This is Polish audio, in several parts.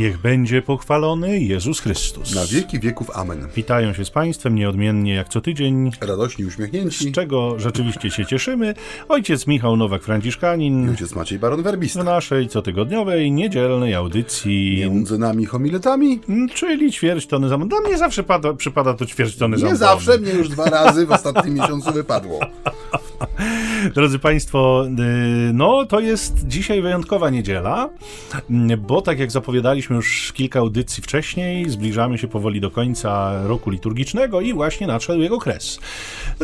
Niech będzie pochwalony Jezus Chrystus. Na wieki wieków. Amen. Witają się z Państwem nieodmiennie jak co tydzień. Radośni, uśmiechnięci. Z czego rzeczywiście się cieszymy. Ojciec Michał Nowak-Franciszkanin. Ojciec Maciej Baron Werbista. W naszej cotygodniowej, niedzielnej audycji. Między nami homiletami. Mm, Czyli ćwierć tony za Dla mnie zawsze pada, przypada to ćwierć tony za Nie zawsze, mnie już dwa razy w ostatnim miesiącu wypadło. Drodzy Państwo, y, no to jest dzisiaj wyjątkowa niedziela, y, bo tak jak zapowiadaliśmy już kilka audycji wcześniej, zbliżamy się powoli do końca roku liturgicznego i właśnie nadszedł jego kres.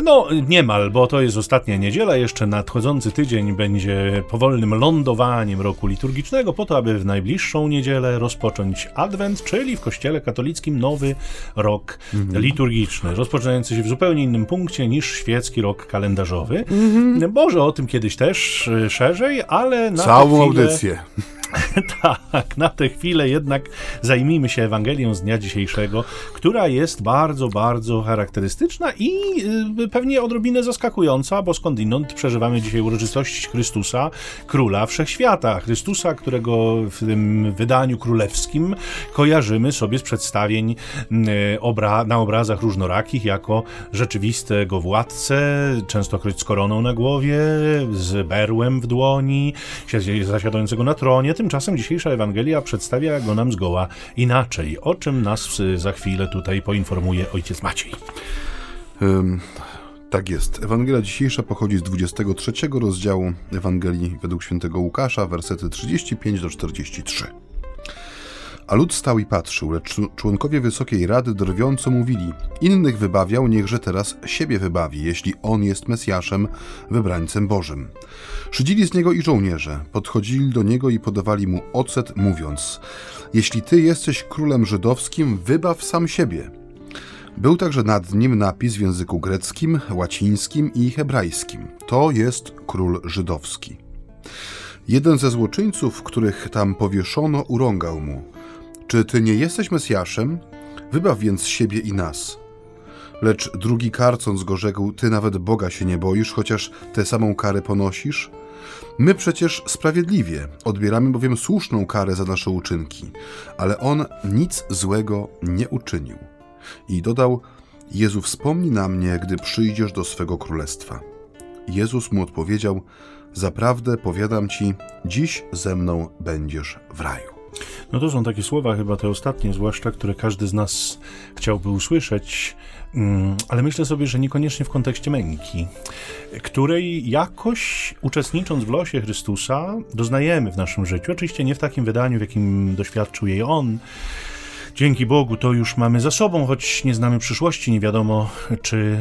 No niemal, bo to jest ostatnia niedziela, jeszcze nadchodzący tydzień będzie powolnym lądowaniem roku liturgicznego, po to, aby w najbliższą niedzielę rozpocząć Adwent, czyli w Kościele katolickim nowy rok liturgiczny, rozpoczynający się w zupełnie innym punkcie niż świecki rok kalendarzowy. Może o tym kiedyś też y, szerzej, ale na Całą chwilę, audycję. tak, na tę chwilę jednak zajmijmy się Ewangelią z dnia dzisiejszego, która jest bardzo, bardzo charakterystyczna i y, pewnie odrobinę zaskakująca, bo skądinąd przeżywamy dzisiaj uroczystość Chrystusa, Króla Wszechświata. Chrystusa, którego w tym wydaniu królewskim kojarzymy sobie z przedstawień y, obra na obrazach różnorakich jako rzeczywistego władcę, częstokroć z koroną na głowie, z berłem w dłoni, zasiadającego na tronie. Tymczasem dzisiejsza Ewangelia przedstawia go nam zgoła inaczej, o czym nas za chwilę tutaj poinformuje ojciec Maciej. Ym, tak jest. Ewangelia dzisiejsza pochodzi z 23 rozdziału Ewangelii według świętego Łukasza, wersety 35 do 43. A lud stał i patrzył, lecz członkowie Wysokiej Rady drwiąco mówili: Innych wybawiał, niechże teraz siebie wybawi, jeśli on jest Mesjaszem, wybrańcem Bożym. Szydzili z niego i żołnierze, podchodzili do niego i podawali mu ocet, mówiąc: Jeśli ty jesteś królem żydowskim, wybaw sam siebie. Był także nad nim napis w języku greckim, łacińskim i hebrajskim. To jest król żydowski. Jeden ze złoczyńców, których tam powieszono, urągał mu: Czy ty nie jesteś Mesjaszem? Wybaw więc siebie i nas. Lecz drugi karcąc go rzekł: Ty nawet Boga się nie boisz, chociaż tę samą karę ponosisz? My przecież sprawiedliwie, odbieramy bowiem słuszną karę za nasze uczynki, ale on nic złego nie uczynił. I dodał: Jezu, wspomnij na mnie, gdy przyjdziesz do swego królestwa. Jezus mu odpowiedział: Zaprawdę powiadam ci, dziś ze mną będziesz w raju. No to są takie słowa, chyba te ostatnie, zwłaszcza, które każdy z nas chciałby usłyszeć, mm, ale myślę sobie, że niekoniecznie w kontekście męki, której jakoś uczestnicząc w losie Chrystusa doznajemy w naszym życiu. Oczywiście nie w takim wydaniu, w jakim doświadczył jej On. Dzięki Bogu to już mamy za sobą, choć nie znamy przyszłości, nie wiadomo, czy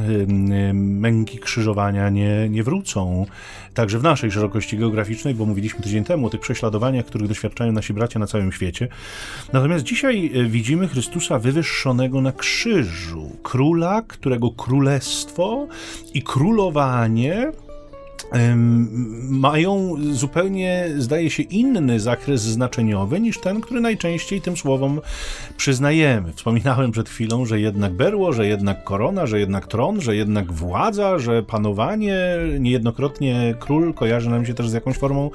męki krzyżowania nie, nie wrócą. Także w naszej szerokości geograficznej, bo mówiliśmy tydzień temu o tych prześladowaniach, których doświadczają nasi bracia na całym świecie. Natomiast dzisiaj y, widzimy Chrystusa wywyższonego na krzyżu, króla, którego królestwo i królowanie mają zupełnie, zdaje się, inny zakres znaczeniowy niż ten, który najczęściej tym słowom przyznajemy. Wspominałem przed chwilą, że jednak berło, że jednak korona, że jednak tron, że jednak władza, że panowanie, niejednokrotnie król kojarzy nam się też z jakąś formą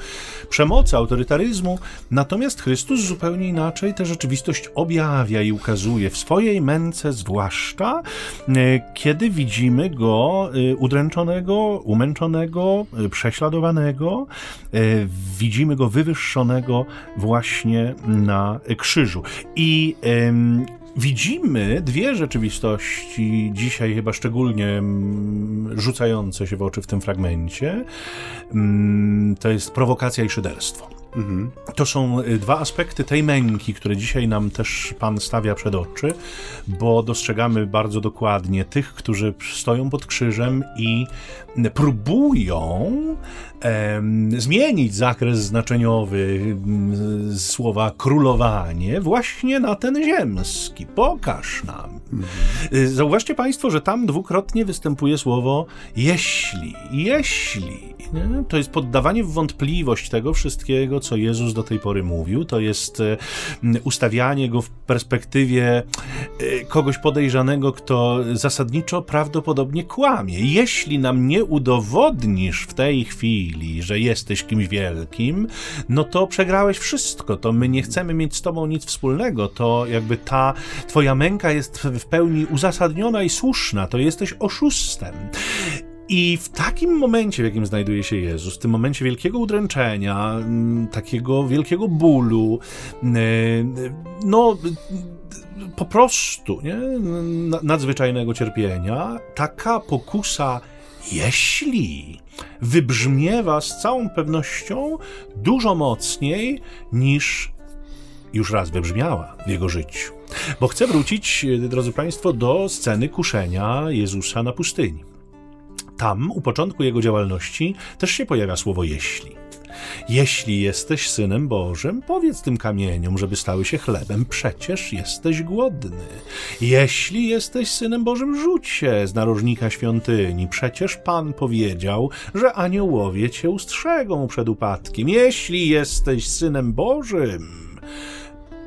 przemocy, autorytaryzmu. Natomiast Chrystus zupełnie inaczej tę rzeczywistość objawia i ukazuje w swojej męce, zwłaszcza e, kiedy widzimy go e, udręczonego, umęczonego, e, prześladowanego, e, widzimy go wywyższonego właśnie na krzyżu. I Widzimy dwie rzeczywistości dzisiaj chyba szczególnie mm, rzucające się w oczy w tym fragmencie. Mm, To jest prowokacja i szyderstwo. To są y, dwa aspekty tej męki, które dzisiaj nam też Pan stawia przed oczy, bo dostrzegamy bardzo dokładnie tych, którzy stoją pod krzyżem i próbują em, zmienić zakres znaczeniowy mm, słowa królowanie właśnie na ten ziemski. Pokaż nam. Y, Zauważcie Państwo, że tam dwukrotnie występuje słowo jeśli, jeśli. Nie? To jest poddawanie w wątpliwość tego wszystkiego, co Jezus do tej pory mówił. To jest e, ustawianie go w perspektywie e, kogoś podejrzanego, kto zasadniczo prawdopodobnie kłamie. Jeśli nam nie udowodnisz w tej chwili, że jesteś kimś wielkim, no to przegrałeś wszystko. To my nie chcemy mieć z tobą nic wspólnego. To jakby ta twoja męka jest w pełni uzasadniona i słuszna. To jesteś oszustem. I w takim momencie, w jakim znajduje się Jezus, w tym momencie wielkiego udręczenia, mm, takiego wielkiego bólu, mm, no po prostu nie? nadzwyczajnego cierpienia, taka pokusa, jeśli wybrzmiewa z całą pewnością dużo mocniej niż już raz wybrzmiała w jego życiu. Bo chcę wrócić, drodzy Państwo, do sceny kuszenia Jezusa na pustyni. Tam, u początku jego działalności, też się pojawia słowo jeśli. Jeśli jesteś synem Bożym, powiedz tym kamieniom, żeby stały się chlebem, przecież jesteś głodny. Jeśli jesteś synem Bożym, rzuć się z narożnika świątyni, przecież Pan powiedział, że aniołowie cię ustrzegą przed upadkiem. Jeśli jesteś synem Bożym,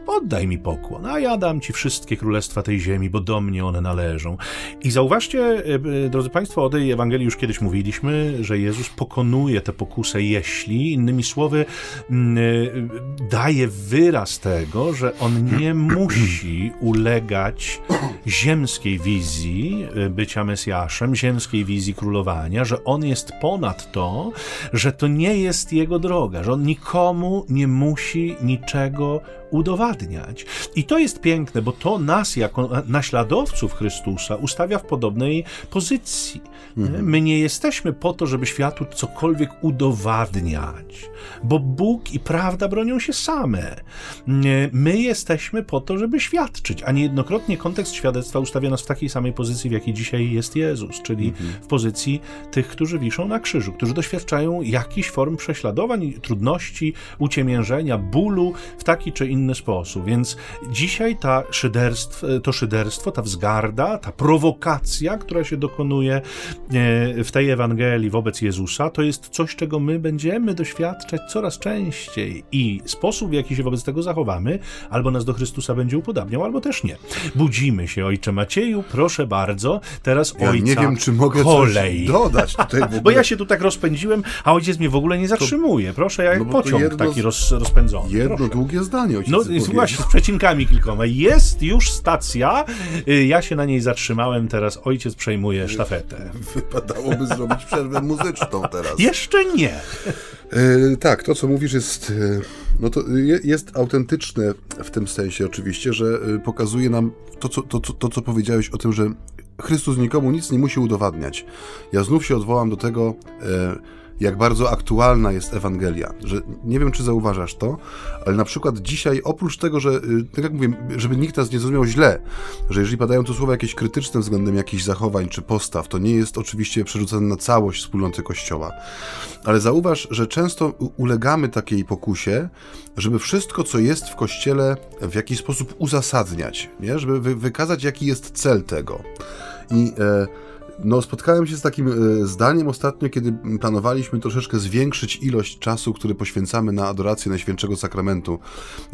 oddaj mi pokłon, a ja dam ci wszystkie królestwa tej ziemi, bo do mnie one należą. I zauważcie, e, e, drodzy Państwo, o tej Ewangelii już kiedyś mówiliśmy, że Jezus pokonuje tę pokusę, jeśli, innymi słowy, mm, e, daje wyraz tego, że on nie musi ulegać ziemskiej wizji bycia Mesjaszem, ziemskiej wizji królowania, że on jest ponad to, że to nie jest jego droga, że on nikomu nie musi niczego udowadniać. I to jest piękne, bo to nas jako naśladowców Chrystusa ustawia w podobnej pozycji. Mhm. My nie jesteśmy po to, żeby światu cokolwiek udowadniać, bo Bóg i prawda bronią się same. My jesteśmy po to, żeby świadczyć, a niejednokrotnie kontekst świadectwa ustawia nas w takiej samej pozycji, w jakiej dzisiaj jest Jezus, czyli mhm. w pozycji tych, którzy wiszą na krzyżu, którzy doświadczają jakichś form prześladowań, trudności, uciemiężenia, bólu w taki czy inny inny sposób. Więc dzisiaj ta szyderstw, to szyderstwo, ta wzgarda, ta prowokacja, która się dokonuje e, w tej Ewangelii wobec Jezusa, to jest coś, czego my będziemy doświadczać coraz częściej. I sposób, w jaki się wobec tego zachowamy, albo nas do Chrystusa będzie upodabniał, albo też nie. Budzimy się, ojcze Macieju, proszę bardzo, teraz ja ojca nie wiem, czy mogę kolej. coś dodać tutaj Bo ja się tu tak rozpędziłem, a ojciec mnie w ogóle nie zatrzymuje. Proszę, jak no pociąg jedno, taki roz, rozpędzony. Jedno proszę. długie zdanie, ojciec no, właśnie, z przecinkami kilkoma. Jest już stacja, y, ja się na niej zatrzymałem, teraz ojciec przejmuje sztafetę. Wypadałoby zrobić przerwę muzyczną teraz. Jeszcze nie. E, tak, to co mówisz jest, e, no to jest autentyczne w tym sensie oczywiście, że pokazuje nam to co, to, to, co powiedziałeś o tym, że Chrystus nikomu nic nie musi udowadniać. Ja znów się odwołam do tego, jak bardzo aktualna jest Ewangelia. Że nie wiem, czy zauważasz to, ale na przykład dzisiaj, oprócz tego, że, y, tak jak mówię, żeby nikt nas nie zrozumiał źle, że jeżeli padają tu słowa jakieś krytyczne względem jakichś zachowań czy postaw, to nie jest oczywiście przerzucone na całość wspólnoty Kościoła. Ale zauważ, że często ulegamy takiej pokusie, żeby wszystko, co jest w Kościele, w jakiś sposób uzasadniać, nie? żeby wy wykazać, jaki jest cel tego. I e, no, spotkałem się z takim e, zdaniem ostatnio, kiedy planowaliśmy troszeczkę zwiększyć ilość czasu, który poświęcamy na adorację Najświętszego Sakramentu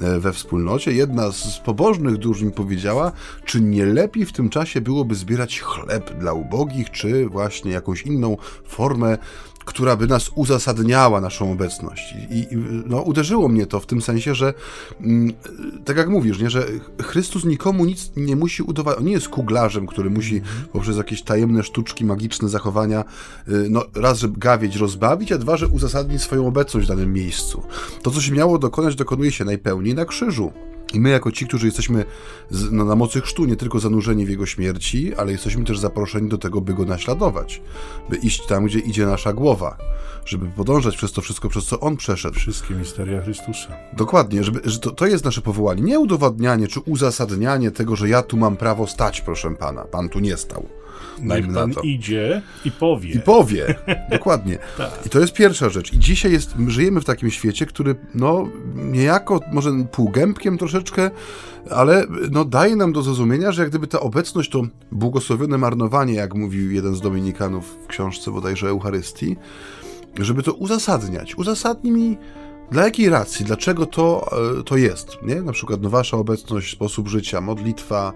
e, we wspólnocie. Jedna z pobożnych dusz mi powiedziała, czy nie lepiej w tym czasie byłoby zbierać chleb dla ubogich, czy właśnie jakąś inną formę która by nas uzasadniała naszą obecność. I, no, uderzyło mnie to w tym sensie, że mm, tak jak mówisz, nie, że Chrystus nikomu nic nie musi udowadniać. On nie jest kuglarzem, który musi poprzez jakieś tajemne sztuczki, magiczne zachowania, y, no, raz, żeby gawieć, rozbawić, a dwa, że uzasadnić swoją obecność w danym miejscu. To, co się miało dokonać, dokonuje się najpełniej na krzyżu. I my, jako ci, którzy jesteśmy z, no, na mocy chrztu nie tylko zanurzeni w jego śmierci, ale jesteśmy też zaproszeni do tego, by go naśladować, by iść tam, gdzie idzie nasza głowa, żeby podążać przez to wszystko, przez co on przeszedł. Wszystkie misteria Chrystusa. Dokładnie, żeby, że to, to jest nasze powołanie. Nie udowadnianie czy uzasadnianie tego, że ja tu mam prawo stać, proszę pana. Pan tu nie stał. Niech pan idzie i powie. I powie, dokładnie. tak. I to jest pierwsza rzecz. I dzisiaj jest, żyjemy w takim świecie, który no niejako, może półgębkiem troszeczkę, ale no daje nam do zrozumienia, że jak gdyby ta obecność, to błogosławione marnowanie, jak mówił jeden z dominikanów w książce bodajże Eucharystii, żeby to uzasadniać. Uzasadni mi dla jakiej racji, dlaczego to, e, to jest, nie? Na przykład no, wasza obecność, sposób życia, modlitwa,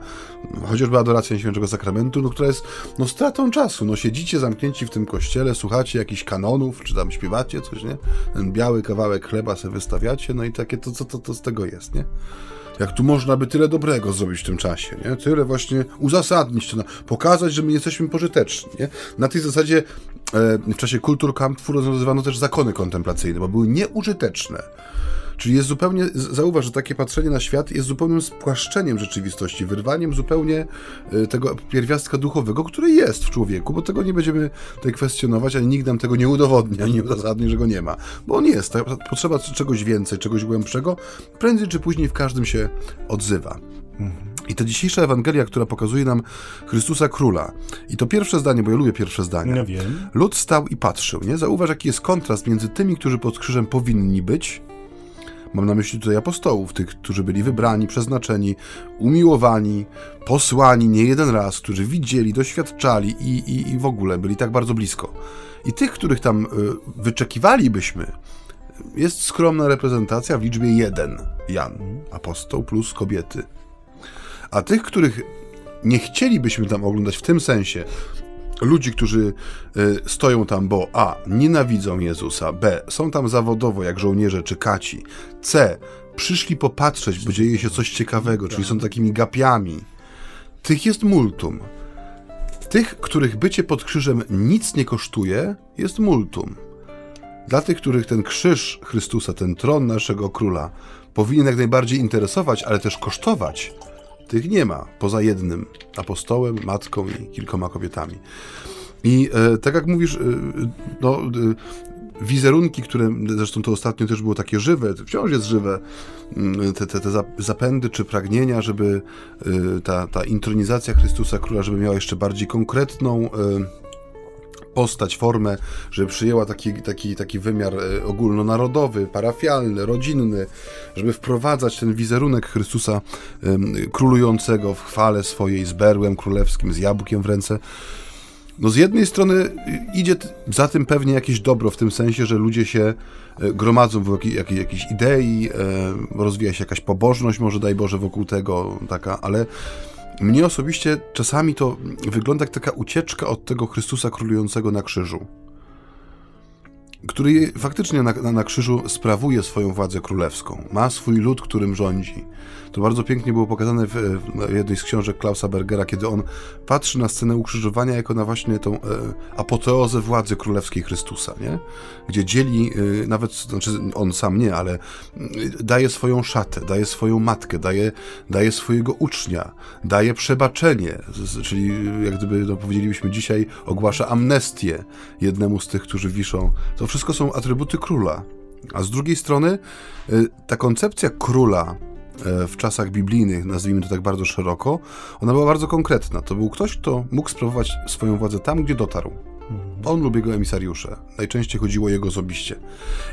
chociażby adoracja Świętego Sakramentu, no, która jest no, stratą czasu. No, siedzicie zamknięci w tym kościele, słuchacie jakichś kanonów, czy tam śpiewacie coś, nie? Ten biały kawałek chleba sobie wystawiacie, no i takie, to co to, to z tego jest, nie? Jak tu można by tyle dobrego zrobić w tym czasie, nie? Tyle właśnie uzasadnić to, pokazać, że my jesteśmy pożyteczni, nie? Na tej zasadzie e, w czasie kulturkampfu rozwiązywano też zakony kontemplacyjne, bo były nieużyteczne. Czyli jest zupełnie, zauważ, że takie patrzenie na świat jest zupełnym spłaszczeniem rzeczywistości, wyrwaniem zupełnie e, tego pierwiastka duchowego, który jest w człowieku, bo tego nie będziemy tutaj kwestionować, ani nikt nam tego nie udowodni, ani nie uzasadni, że go nie ma. Bo on jest, ta potrzeba czegoś więcej, czegoś głębszego, prędzej czy później w każdym się odzywa. I ta dzisiejsza Ewangelia, która pokazuje nam Chrystusa Króla. I to pierwsze zdanie, bo ja lubię pierwsze zdanie. Ja wiem. Lud stał i patrzył, nie? Zauważ, jaki jest kontrast między tymi, którzy pod krzyżem powinni być, Mam na myśli tutaj apostołów, tych, którzy byli wybrani, przeznaczeni, umiłowani, posłani nie jeden raz, którzy widzieli, doświadczali i, i, i w ogóle byli tak bardzo blisko. I tych, których tam y, wyczekiwalibyśmy, jest skromna reprezentacja w liczbie jeden. Jan, apostoł plus kobiety. A tych, których nie chcielibyśmy tam oglądać w tym sensie, ludzi, którzy y, stoją tam, bo A. nienawidzą Jezusa, B. są tam zawodowo jak żołnierze czy kaci, C. przyszli popatrzeć, bo dzieje się coś ciekawego, czyli są takimi gapiami. Tych jest multum. Tych, których bycie pod krzyżem nic nie kosztuje, jest multum. Dla tych, których ten krzyż Chrystusa, ten tron naszego króla, powinien jak najbardziej interesować, ale też kosztować, tych nie ma, poza jednym apostołem, matką i kilkoma kobietami. I e, tak jak mówisz, e, no, e, wizerunki, które zresztą to ostatnio też było takie żywe, wciąż jest żywe, mm, te, te, te zapędy czy pragnienia, żeby e, ta, ta intronizacja Chrystusa Króla, żeby miała jeszcze bardziej konkretną e, postać, formę, żeby przyjęła taki, taki, taki wymiar e, ogólnonarodowy, parafialny, rodzinny, żeby wprowadzać ten wizerunek Chrystusa królującego w chwale swojej z berłem królewskim, z jabłkiem w ręce. No z jednej strony idzie za tym pewnie jakieś dobro, w tym sensie, że ludzie się e, gromadzą wokół jakiej, jakiejś idei, e, rozwija się jakaś pobożność, może daj Boże, wokół tego taka, ale mnie osobiście czasami to wygląda jak taka ucieczka od tego Chrystusa królującego na krzyżu, który faktycznie na, na, na krzyżu sprawuje swoją władzę królewską, ma swój lud, którym rządzi, to bardzo pięknie było pokazane w, w jednej z książek Klausa Bergera, kiedy on patrzy na scenę ukrzyżowania jako na właśnie tą e, apoteozę władzy królewskiej Chrystusa, nie? gdzie dzieli e, nawet, znaczy on sam nie, ale mm, daje swoją szatę, daje swoją matkę, daje, daje swojego ucznia, daje przebaczenie, czyli jak gdyby no, powiedzielibyśmy dzisiaj, ogłasza amnestię jednemu z tych, którzy wiszą. To wszystko są atrybuty króla. A z drugiej strony e, ta koncepcja króla E, w czasach biblijnych, nazwijmy to tak bardzo szeroko, ona była bardzo konkretna. To był ktoś, kto mógł sprawować swoją władzę tam, gdzie dotarł. On lubi jego emisariusze. Najczęściej chodziło o jego osobiście.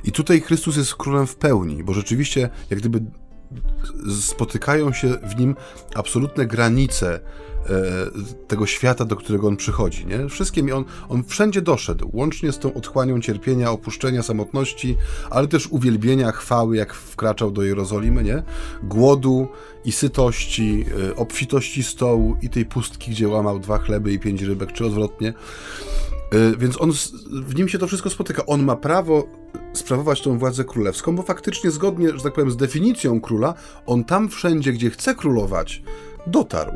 I tutaj Chrystus jest królem w pełni, bo rzeczywiście, jak gdyby spotykają się w nim absolutne granice E, tego świata, do którego on przychodzi. Nie? Wszystkie on, on wszędzie doszedł, łącznie z tą otchłanią cierpienia, opuszczenia, samotności, ale też uwielbienia, chwały, jak wkraczał do Jerozolimy, nie? głodu i sytości, e, obfitości stołu i tej pustki, gdzie łamał dwa chleby i pięć rybek, czy odwrotnie. E, więc on, w nim się to wszystko spotyka. On ma prawo sprawować tą władzę królewską, bo faktycznie zgodnie, że tak powiem, z definicją króla, on tam wszędzie, gdzie chce królować, dotarł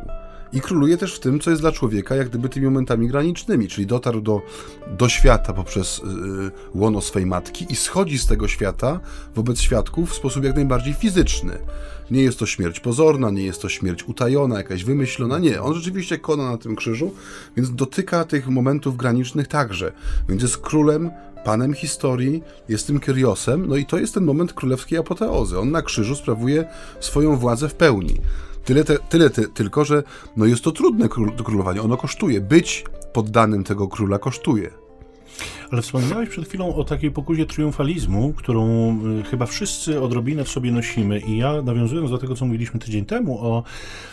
i króluje też w tym, co jest dla człowieka jak gdyby tymi momentami granicznymi, czyli dotarł do, do świata poprzez yy, łono swej matki i schodzi z tego świata wobec świadków w sposób jak najbardziej fizyczny. Nie jest to śmierć pozorna, nie jest to śmierć utajona, jakaś wymyślona, nie. On rzeczywiście kona na tym krzyżu, więc dotyka tych momentów granicznych także. Więc jest królem, panem historii, jest tym Kyriosem, no i to jest ten moment królewskiej apoteozy. On na krzyżu sprawuje swoją władzę w pełni. Tyle, te, tyle te, tylko, że no jest to trudne król, królowanie. Ono kosztuje. Być poddanym tego króla kosztuje. Ale wspomniałeś przed chwilą o takiej pokuzie triumfalizmu, którą y, chyba wszyscy odrobinę w sobie nosimy i ja nawiązując do tego, co mówiliśmy tydzień temu o,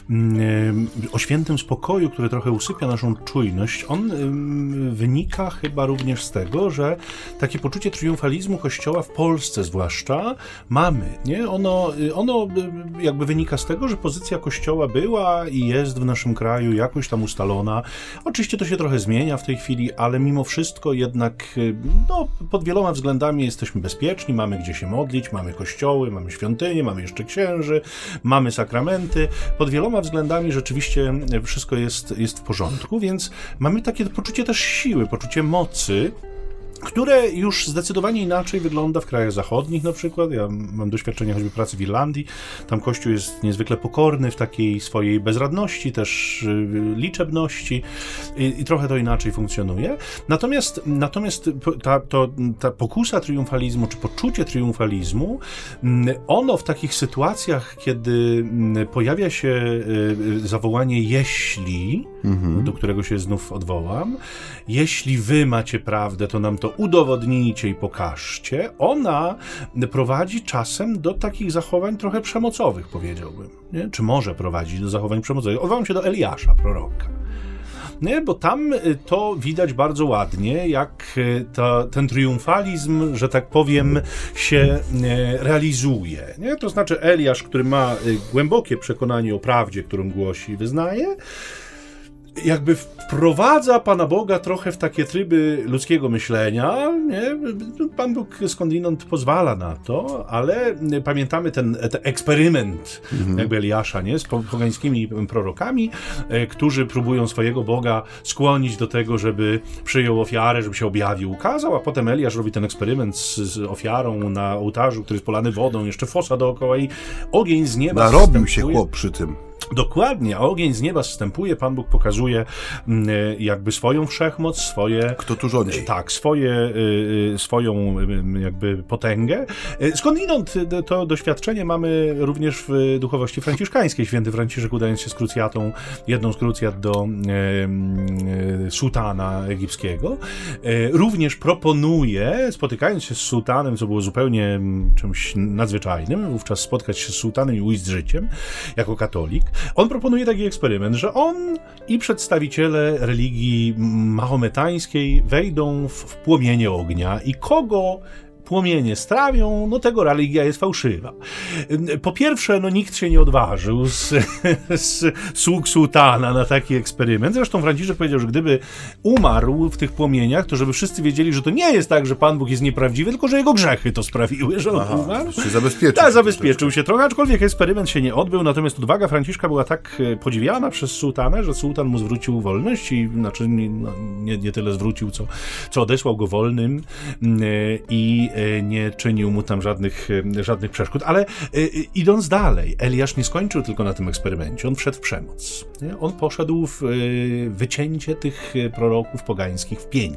mm, y, o świętym spokoju, który trochę usypia naszą czujność, on y, wynika chyba również z tego, że takie poczucie triumfalizmu Kościoła w Polsce zwłaszcza mamy, nie? Ono, ono jakby wynika z tego, że pozycja Kościoła była i jest w naszym kraju jakoś tam ustalona. Oczywiście to się trochę zmienia w tej chwili, ale mimo wszystko jednak y, no, pod wieloma względami jesteśmy bezpieczni, mamy gdzie się modlić, mamy kościoły, mamy świątynie, mamy jeszcze księży, mamy sakramenty. Pod wieloma względami rzeczywiście wszystko jest, jest w porządku, więc mamy takie poczucie też siły, poczucie mocy, które już zdecydowanie inaczej wygląda w krajach zachodnich na przykład. Ja mam doświadczenie choćby pracy w Irlandii. Tam Kościół jest niezwykle pokorny w takiej swojej bezradności, też y, liczebności i, i trochę to inaczej funkcjonuje. Natomiast, natomiast ta, to, ta pokusa triumfalizmu, czy poczucie triumfalizmu, mm, ono w takich sytuacjach, kiedy mm, pojawia się y, zawołanie jeśli, mhm. do którego się znów odwołam, jeśli wy macie prawdę, to nam to udowodnijcie i pokażcie, ona prowadzi czasem do takich zachowań trochę przemocowych, powiedziałbym. Nie? Czy może prowadzić do zachowań przemocowych? Odwołam się do Eliasza, proroka. Nie, bo tam y, to widać bardzo ładnie, jak y, ten triumfalizm, że tak powiem, się y, realizuje. Nie? To znaczy Eliasz, który ma głębokie przekonanie o prawdzie, którą głosi i wyznaje, jakby wprowadza Pana Boga trochę w takie tryby ludzkiego myślenia. Nie? Pan Bóg skądinąd pozwala na to, ale pamiętamy ten, ten eksperyment mhm. jakby Eliasza nie? z pogańskimi prorokami, e, którzy próbują swojego Boga skłonić do tego, żeby przyjął ofiarę, żeby się objawił, ukazał, a potem Eliasz robi ten eksperyment z, z ofiarą na ołtarzu, który jest polany wodą, jeszcze fosa dookoła i ogień z nieba Narobił się chłop przy tym. Dokładnie, ogień z nieba zstępuje, Pan Bóg pokazuje mm, jakby swoją wszechmoc, swoje... Kto tu rządzi. Tak, swoje, y, swoją jakby potęgę. Skądinąd to doświadczenie mamy również w duchowości franciszkańskiej. Święty Franciszek udając się z krucjatą, jedną z krucjat do sułtana egipskiego, również proponuje, spotykając się z sułtanem, co było zupełnie czymś nadzwyczajnym, wówczas spotkać się z sułtanem i ujść z życiem, jako katolik, on proponuje taki eksperyment, że on i przedstawiciele religii mahometańskiej wejdą w, w płomienie ognia i kogo płomienie strawią, no tego religia jest fałszywa. Po pierwsze, no nikt się nie odważył z, z sług sułtana na taki eksperyment. Zresztą Franciszek powiedział, że gdyby umarł w tych płomieniach, to żeby wszyscy wiedzieli, że to nie jest tak, że Pan Bóg jest nieprawdziwy, tylko że jego grzechy to sprawiły, że on Aha, umarł. Się zabezpieczył. Tak, zabezpieczył się trochę, aczkolwiek eksperyment się nie odbył, natomiast odwaga Franciszka była tak e, podziwiana przez sułtana, że sułtan mu zwrócił wolność i znaczy no, nie, nie tyle zwrócił, co, co odesłał go wolnym e, i E, nie czynił mu tam żadnych, e, żadnych przeszkód. Ale e, idąc dalej, Eliasz nie skończył tylko na tym eksperymencie, on wszedł w przemoc. On poszedł w wycięcie tych proroków pogańskich w pień.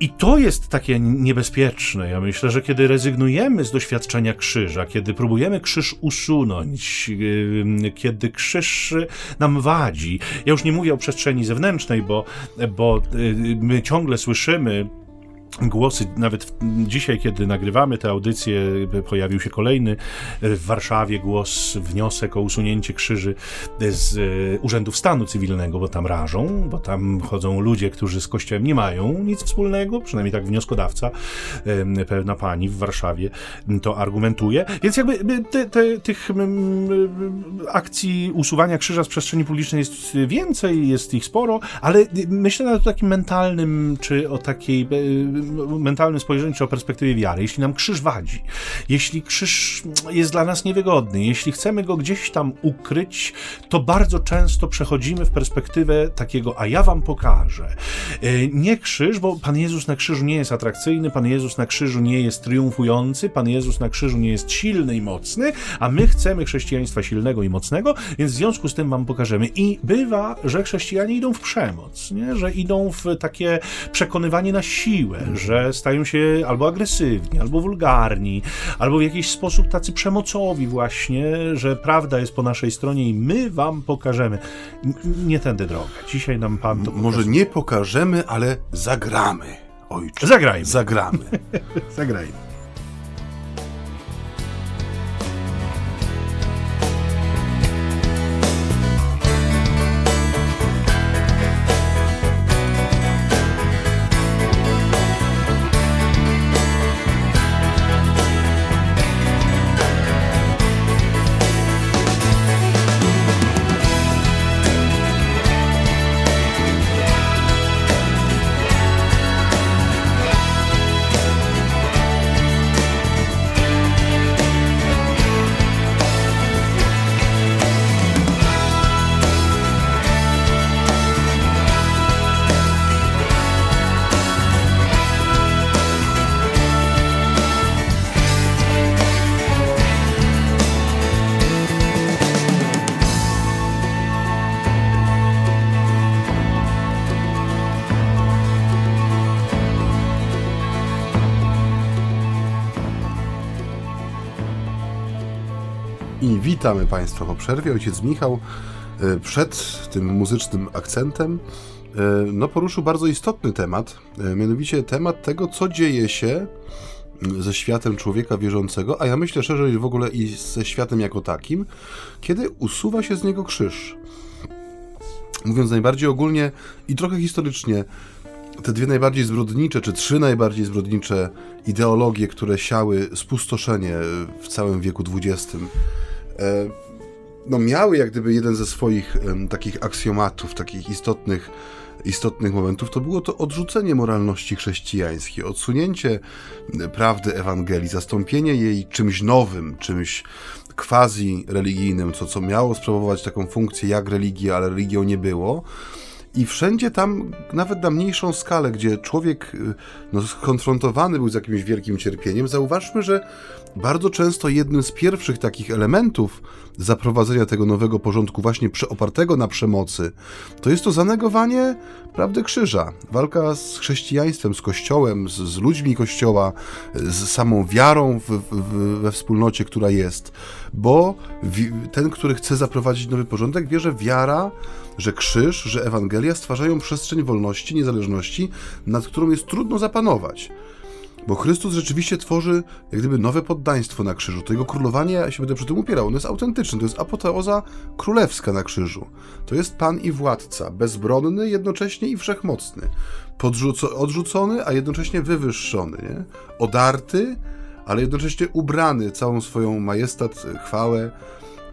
I to jest takie niebezpieczne. Ja myślę, że kiedy rezygnujemy z doświadczenia krzyża, kiedy próbujemy krzyż usunąć, kiedy krzyż nam wadzi, ja już nie mówię o przestrzeni zewnętrznej, bo, bo my ciągle słyszymy głosy, nawet dzisiaj, kiedy nagrywamy tę audycję, pojawił się kolejny w Warszawie głos, wniosek o usunięcie krzyży z e, Urzędów Stanu Cywilnego, bo tam rażą, bo tam chodzą ludzie, którzy z Kościołem nie mają nic wspólnego, przynajmniej tak wnioskodawca, pewna pani w Warszawie to argumentuje. Więc jakby te, te, tych akcji usuwania krzyża z przestrzeni publicznej jest więcej, jest ich sporo, ale myślę na takim mentalnym, czy o takiej mentalnym spojrzeniu czy o perspektywie wiary, jeśli nam krzyż wadzi, jeśli krzyż jest dla nas niewygodny, jeśli chcemy go gdzieś tam ukryć, to bardzo często przechodzimy w perspektywę takiego, a ja wam pokażę. E, nie krzyż, bo Pan Jezus na krzyżu nie jest atrakcyjny, Pan Jezus na krzyżu nie jest triumfujący, Pan Jezus na krzyżu nie jest silny i mocny, a my chcemy chrześcijaństwa silnego i mocnego, więc w związku z tym wam pokażemy. I bywa, że chrześcijanie idą w przemoc, nie? że idą w takie przekonywanie na siłę, że stają się albo agresywni, albo wulgarni, albo w jakiś sposób tacy przemocowi właśnie, że prawda jest po naszej stronie i my wam pokażemy. nie tędy droga. Dzisiaj nam Pan to Może nie pokażemy, ale zagramy. ojcze. Zagrajmy. Zagramy. Zagrajmy. Witamy Państwa po przerwie. Ojciec Michał e, przed tym muzycznym akcentem e, no, poruszył bardzo istotny temat, e, mianowicie temat tego, co dzieje się ze światem człowieka wierzącego, a ja myślę szerzej w ogóle i ze światem jako takim, kiedy usuwa się z niego krzyż. Mówiąc najbardziej ogólnie i trochę historycznie, te dwie najbardziej zbrodnicze, czy trzy najbardziej zbrodnicze ideologie, które siały spustoszenie w całym wieku XX, no miały jak gdyby jeden ze swoich takich aksjomatów, takich istotnych, istotnych momentów, to było to odrzucenie moralności chrześcijańskiej, odsunięcie prawdy Ewangelii, zastąpienie jej czymś nowym, czymś quasi religijnym, co, co miało sprawować taką funkcję jak religia, ale religią nie było. I wszędzie tam, nawet na mniejszą skalę, gdzie człowiek y, no, skonfrontowany był z jakimś wielkim cierpieniem, zauważmy, że bardzo często jednym z pierwszych takich elementów zaprowadzenia tego nowego porządku, właśnie opartego na przemocy, to jest to zanegowanie prawdy krzyża. Walka z chrześcijaństwem, z kościołem, z, z ludźmi kościoła, z samą wiarą w, w, we wspólnocie, która jest. Bo ten, który chce zaprowadzić nowy porządek, wie, że wiara że krzyż, że Ewangelia stwarzają przestrzeń wolności, niezależności, nad którą jest trudno zapanować. Bo Chrystus rzeczywiście tworzy jak gdyby nowe poddaństwo na krzyżu. To jego królowanie, ja się będę przy tym upierał, ono jest autentyczne. To jest apoteoza królewska na krzyżu. To jest Pan i władca, bezbronny jednocześnie i wszechmocny. Podrzuco- odrzucony, a jednocześnie wywyższony. Nie? Odarty, ale jednocześnie ubrany całą swoją majestat, chwałę,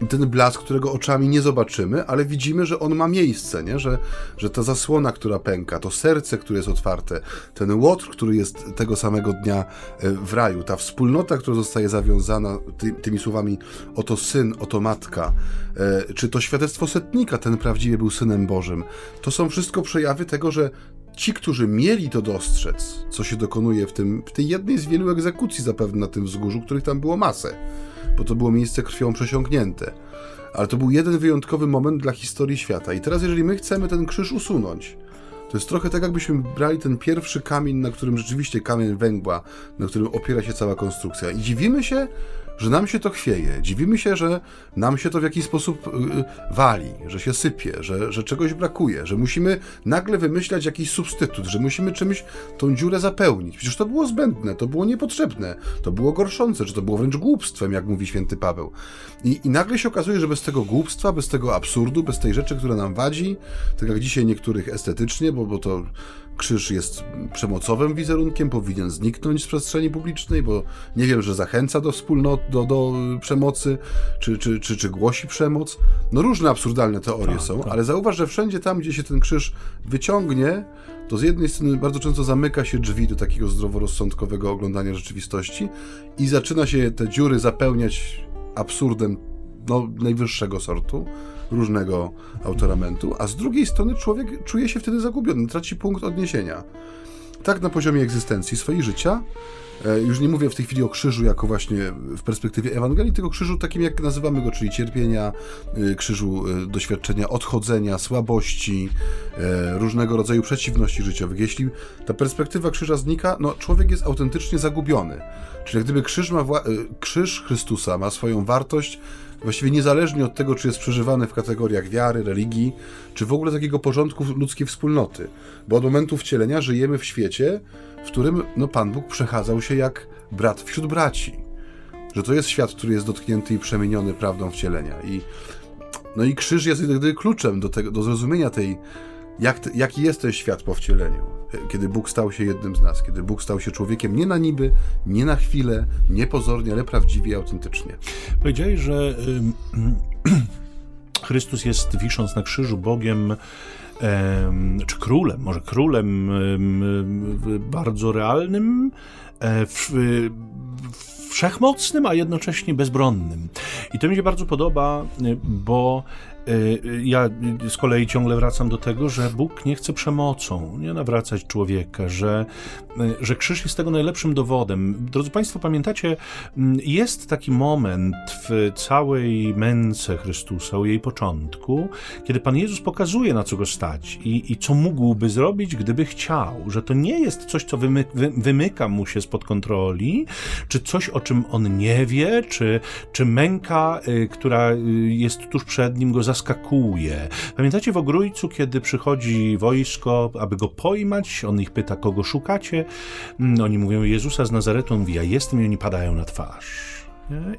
ten blask, którego oczami nie zobaczymy, ale widzimy, że on ma miejsce, nie? Że, że ta zasłona, która pęka, to serce, które jest otwarte, ten łotr, który jest tego samego dnia e, w raju, ta wspólnota, która zostaje zawiązana ty, tymi słowami oto syn, oto matka, e, czy to świadectwo setnika, ten prawdziwie był synem Bożym, to są wszystko przejawy tego, że ci, którzy mieli to dostrzec, co się dokonuje w, tym, w tej jednej z wielu egzekucji zapewne na tym wzgórzu, których tam było masę, bo to było miejsce krwią przesiąknięte. Ale to był jeden wyjątkowy moment dla historii świata. I teraz, jeżeli my chcemy ten krzyż usunąć, to jest trochę tak, jakbyśmy brali ten pierwszy kamień, na którym rzeczywiście kamień węgła, na którym opiera się cała konstrukcja. I dziwimy się, że nam się to chwieje. Dziwimy się, że nam się to w jakiś sposób y, wali, że się sypie, że, że czegoś brakuje, że musimy nagle wymyślać jakiś substytut, że musimy czymś tą dziurę zapełnić. Przecież to było zbędne, to było niepotrzebne, to było gorszące, że to było wręcz głupstwem, jak mówi święty Paweł. I, I nagle się okazuje, że bez tego głupstwa, bez tego absurdu, bez tej rzeczy, która nam wadzi, tak jak dzisiaj niektórych estetycznie, bo, bo to krzyż jest przemocowym wizerunkiem, powinien zniknąć z przestrzeni publicznej, bo nie wiem, że zachęca do wspólnot, do, do przemocy, czy, czy, czy, czy głosi przemoc. No różne absurdalne teorie tak, są, tak. ale zauważ, że wszędzie tam, gdzie się ten krzyż wyciągnie, to z jednej strony bardzo często zamyka się drzwi do takiego zdroworozsądkowego oglądania rzeczywistości i zaczyna się te dziury zapełniać absurdem no, najwyższego sortu, różnego autoramentu, a z drugiej strony człowiek czuje się wtedy zagubiony, traci punkt odniesienia. Tak na poziomie egzystencji swojego życia, e, już nie mówię w tej chwili o krzyżu jako właśnie w perspektywie Ewangelii, tylko krzyżu takim jak nazywamy go, czyli cierpienia, e, krzyżu e, doświadczenia odchodzenia, słabości, różnego rodzaju przeciwności życiowych. Jeśli ta perspektywa krzyża znika, no człowiek jest autentycznie zagubiony. Czyli jak gdyby krzyż, ma krzyż Chrystusa ma swoją wartość właściwie niezależnie od tego, czy jest przeżywane w kategoriach wiary, religii, czy w ogóle takiego porządku ludzkiej wspólnoty. Bo od momentu wcielenia żyjemy w świecie, w którym no, Pan Bóg przechadzał się jak brat wśród braci. Że to jest świat, który jest dotknięty i przemieniony prawdą wcielenia. I, no i krzyż jest gdyby kluczem do, tego, do zrozumienia tej, jak, jaki jest ten świat po wcieleniu. Kiedy Bóg stał się jednym z nas, kiedy Bóg stał się człowiekiem nie na niby, nie na chwilę, nie pozornie, ale prawdziwie, autentycznie. Powiedziałeś, że Chrystus jest wisząc na krzyżu Bogiem czy królem, może królem bardzo realnym, e, wszechmocnym, a jednocześnie bezbronnym. I to mi się bardzo podoba, bo ja z kolei ciągle wracam do tego, że Bóg nie chce przemocą, nie nawracać człowieka, że, y, że krzyż jest tego najlepszym dowodem. Drodzy Państwo, pamiętacie, mm, jest taki moment w całej męce Chrystusa, u jej początku, kiedy Pan Jezus pokazuje, na co go stać i, i co mógłby zrobić, gdyby chciał, że to nie jest coś, co wymy, wy, wymyka mu się spod kontroli, czy coś, o czym on nie wie, czy, czy męka, y, która jest tuż przed nim, go zaskakuje, zaskakuje. Pamiętacie w Ogrójcu, kiedy przychodzi wojsko, aby go pojmać, on ich pyta, kogo szukacie? Mm, oni mówią Jezusa z Nazaretu, on mówi, ja jestem i oni padają na twarz.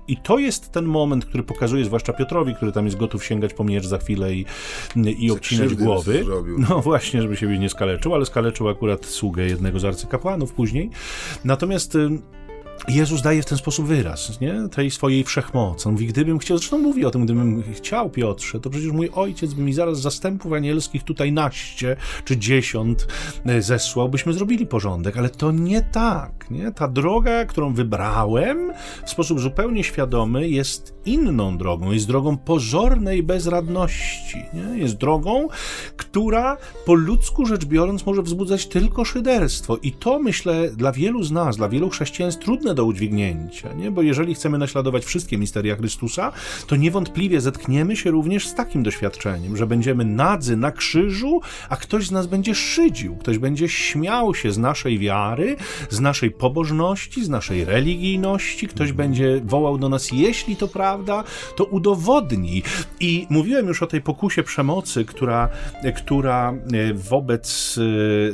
I to jest ten moment, który pokazuje, zwłaszcza Piotrowi, który tam jest gotów sięgać po miecz za chwilę i, i obcinać głowy. No właśnie, żeby siebie nie skaleczył, ale skaleczył akurat sługę jednego z arcykapłanów później. Natomiast Jezus daje w ten sposób wyraz nie? tej swojej wszechmocy. On mówi, gdybym chciał, zresztą mówi o tym, gdybym chciał, Piotrze, to przecież mój ojciec by mi zaraz zastępów anielskich tutaj naście czy dziesiąt e, zesłał, byśmy zrobili porządek, ale to nie tak. Nie? Ta droga, którą wybrałem w sposób zupełnie świadomy, jest inną drogą. Jest drogą pozornej bezradności. Nie? Jest drogą, która po ludzku rzecz biorąc może wzbudzać tylko szyderstwo. I to myślę dla wielu z nas, dla wielu chrześcijan jest trudne do udźwignięcia, nie? bo jeżeli chcemy naśladować wszystkie misteria Chrystusa, to niewątpliwie zetkniemy się również z takim doświadczeniem, że będziemy nadzy na krzyżu, a ktoś z nas będzie szydził, ktoś będzie śmiał się z naszej wiary, z naszej pobożności, z naszej religijności, ktoś będzie wołał do nas, jeśli to prawda, to udowodnij. I mówiłem już o tej pokusie przemocy, która, która e, wobec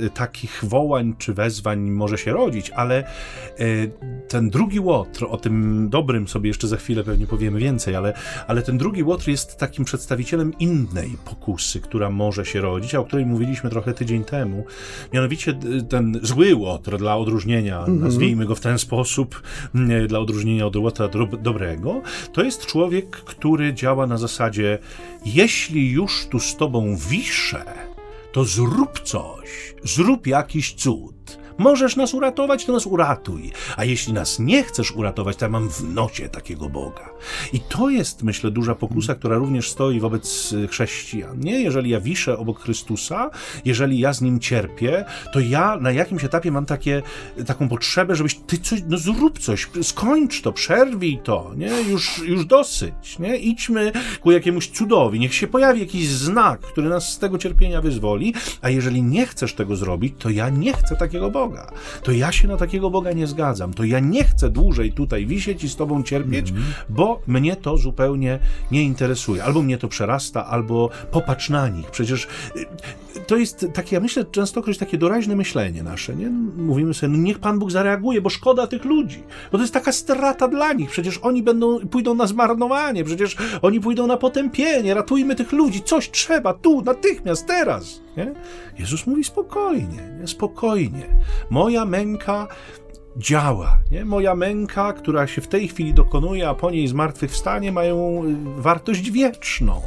e, takich wołań czy wezwań może się rodzić, ale e, ten drugi łotr, o tym dobrym sobie jeszcze za chwilę pewnie powiemy więcej, ale, ale ten drugi łotr jest takim przedstawicielem innej pokusy, która może się rodzić, a o której mówiliśmy trochę tydzień temu. Mianowicie ten zły łotr dla odróżnienia, mm -hmm. nazwijmy go w ten sposób, dla odróżnienia od łotra dobrego, to jest człowiek, który działa na zasadzie jeśli już tu z tobą wiszę, to zrób coś, zrób jakiś cud. Możesz nas uratować, to nas uratuj. A jeśli nas nie chcesz uratować, to ja mam w nocie takiego Boga. I to jest, myślę, duża pokusa, która również stoi wobec y, chrześcijan. Nie, jeżeli ja wiszę obok Chrystusa, jeżeli ja z nim cierpię, to ja na jakimś etapie mam takie, taką potrzebę, żebyś ty coś, no zrób coś, skończ to, przerwij to, nie? Już, już dosyć, nie? Idźmy ku jakiemuś cudowi, niech się pojawi jakiś znak, który nas z tego cierpienia wyzwoli, a jeżeli nie chcesz tego zrobić, to ja nie chcę takiego Boga. Boga. To ja się na takiego Boga nie zgadzam. To ja nie chcę dłużej tutaj wisieć i z Tobą cierpieć, mm bo mnie to zupełnie nie interesuje. Albo mnie to przerasta, albo popatrz na nich. Przecież y, to jest takie, ja myślę, częstokroć takie doraźne myślenie nasze, nie? Mówimy sobie, no niech Pan Bóg zareaguje, bo szkoda tych ludzi. Bo to jest taka strata dla nich. Przecież oni będą, pójdą na zmarnowanie, przecież oni pójdą na potępienie. Ratujmy tych ludzi. Coś trzeba tu, natychmiast, teraz. Nie? Jezus mówi spokojnie, nie? spokojnie. Moja męka działa. Nie? Moja męka, która się w tej chwili dokonuje, a po niej zmartwychwstanie, mają y, wartość wieczną.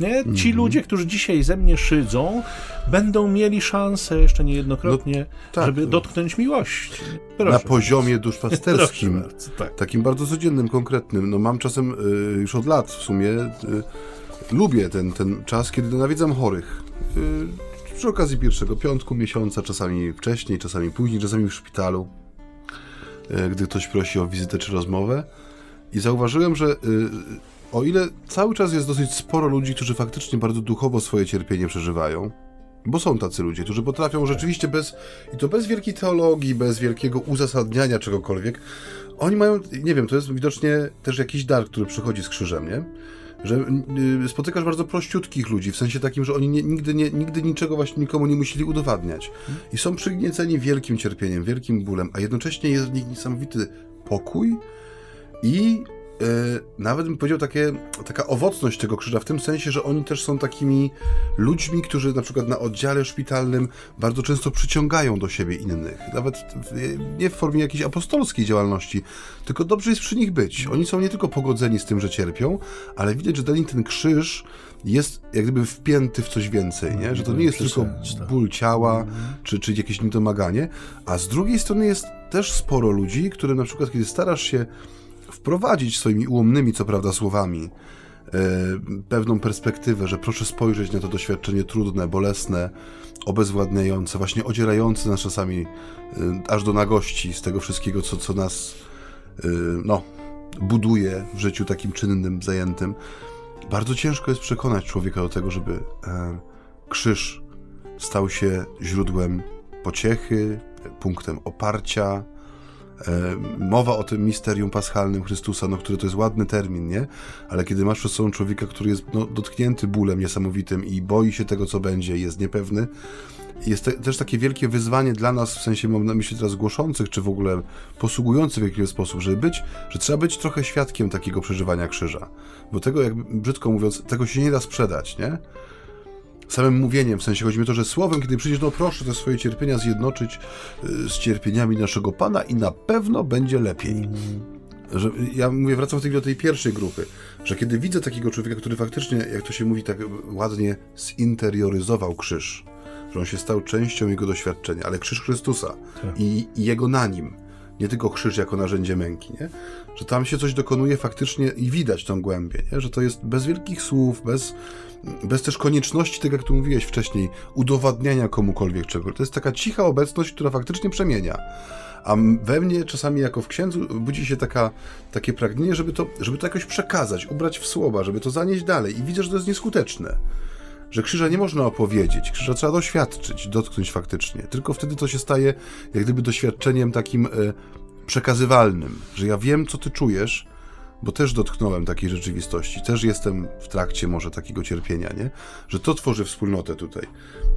Nie? Ci mm -hmm. ludzie, którzy dzisiaj ze mnie szydzą, będą mieli szansę jeszcze niejednokrotnie, no, tak. żeby dotknąć miłości. Proszę Na poziomie duszpasterskim, bardzo, tak. takim bardzo codziennym, konkretnym. No mam czasem y, już od lat w sumie y, lubię ten, ten czas, kiedy nawiedzam chorych. Y, przy okazji pierwszego piątku miesiąca, czasami wcześniej, czasami później, czasami w szpitalu, gdy ktoś prosi o wizytę czy rozmowę. I zauważyłem, że y, o ile cały czas jest dosyć sporo ludzi, którzy faktycznie bardzo duchowo swoje cierpienie przeżywają, Bo są tacy ludzie, którzy potrafią rzeczywiście bez, i to bez wielkiej teologii, bez wielkiego uzasadniania czegokolwiek, oni mają, nie wiem, to jest widocznie też jakiś dar, który przychodzi z krzyżem, nie? Że y, spotykasz bardzo prościutkich ludzi, w sensie takim, że oni nie, nigdy, nie, nigdy niczego właśnie nikomu nie musieli udowadniać. I są przygnieceni wielkim cierpieniem, wielkim bólem, a jednocześnie jest w nich niesamowity pokój i E, nawet bym powiedział takie, taka owocność tego krzyża, w tym sensie, że oni też są takimi ludźmi, którzy na przykład na oddziale szpitalnym bardzo często przyciągają do siebie innych. Nawet w, nie w formie jakiejś apostolskiej działalności, tylko dobrze jest przy nich być. Oni są nie tylko pogodzeni z tym, że cierpią, ale widać, że dla nich ten krzyż jest jak gdyby wpięty w coś więcej, nie? że to nie jest tylko tak. ból ciała czy, czy jakieś niedomaganie, a z drugiej strony jest też sporo ludzi, które na przykład, kiedy starasz się wprowadzić swoimi ułomnymi, co prawda, słowami e, pewną perspektywę, że proszę spojrzeć na to doświadczenie trudne, bolesne, obezwładniające, właśnie odzierające nas czasami e, aż do nagości z tego wszystkiego, co, co nas e, no, buduje w życiu takim czynnym, zajętym. Bardzo ciężko jest przekonać człowieka do tego, żeby krzyż stał się źródłem pociechy, punktem oparcia, mowa o tym misterium paschalnym Chrystusa, no, który to jest ładny termin, nie? Ale kiedy masz przed sobą człowieka, który jest no, dotknięty bólem niesamowitym i boi się tego, co będzie, jest niepewny, jest te, też takie wielkie wyzwanie dla nas, w sensie mam na myśli teraz głoszących, czy w ogóle posługujących w jakiś sposób, żeby być, że trzeba być trochę świadkiem takiego przeżywania krzyża. Bo tego, jakby brzydko mówiąc, tego się nie da sprzedać, nie? Samym mówieniem, w sensie chodzi mi o to, że słowem, kiedy przyjdziesz, no proszę te swoje cierpienia zjednoczyć y, z cierpieniami naszego Pana i na pewno będzie lepiej. Mm. Że, ja mówię, wracam w tej, do tej pierwszej grupy, że kiedy widzę takiego człowieka, który faktycznie, jak to się mówi tak ładnie, zinterioryzował krzyż, że on się stał częścią jego doświadczenia, ale krzyż Chrystusa tak. i, i jego na nim, nie tylko krzyż jako narzędzie męki, nie? że tam się coś dokonuje faktycznie i widać tą głębię, nie? że to jest bez wielkich słów, bez, bez też konieczności, tak jak tu mówiłeś wcześniej, udowadniania komukolwiek czego. To jest taka cicha obecność, która faktycznie przemienia. A we mnie czasami jako w księdzu budzi się taka, takie pragnienie, żeby to, żeby to jakoś przekazać, ubrać w słowa, żeby to zanieść dalej. I widzę, że to jest nieskuteczne że krzyża nie można opowiedzieć, krzyża trzeba doświadczyć, dotknąć faktycznie. Tylko wtedy to się staje jak gdyby doświadczeniem takim e, przekazywalnym, że ja wiem, co ty czujesz, bo też dotknąłem takiej rzeczywistości, też jestem w trakcie może takiego cierpienia, nie? Że to tworzy wspólnotę tutaj.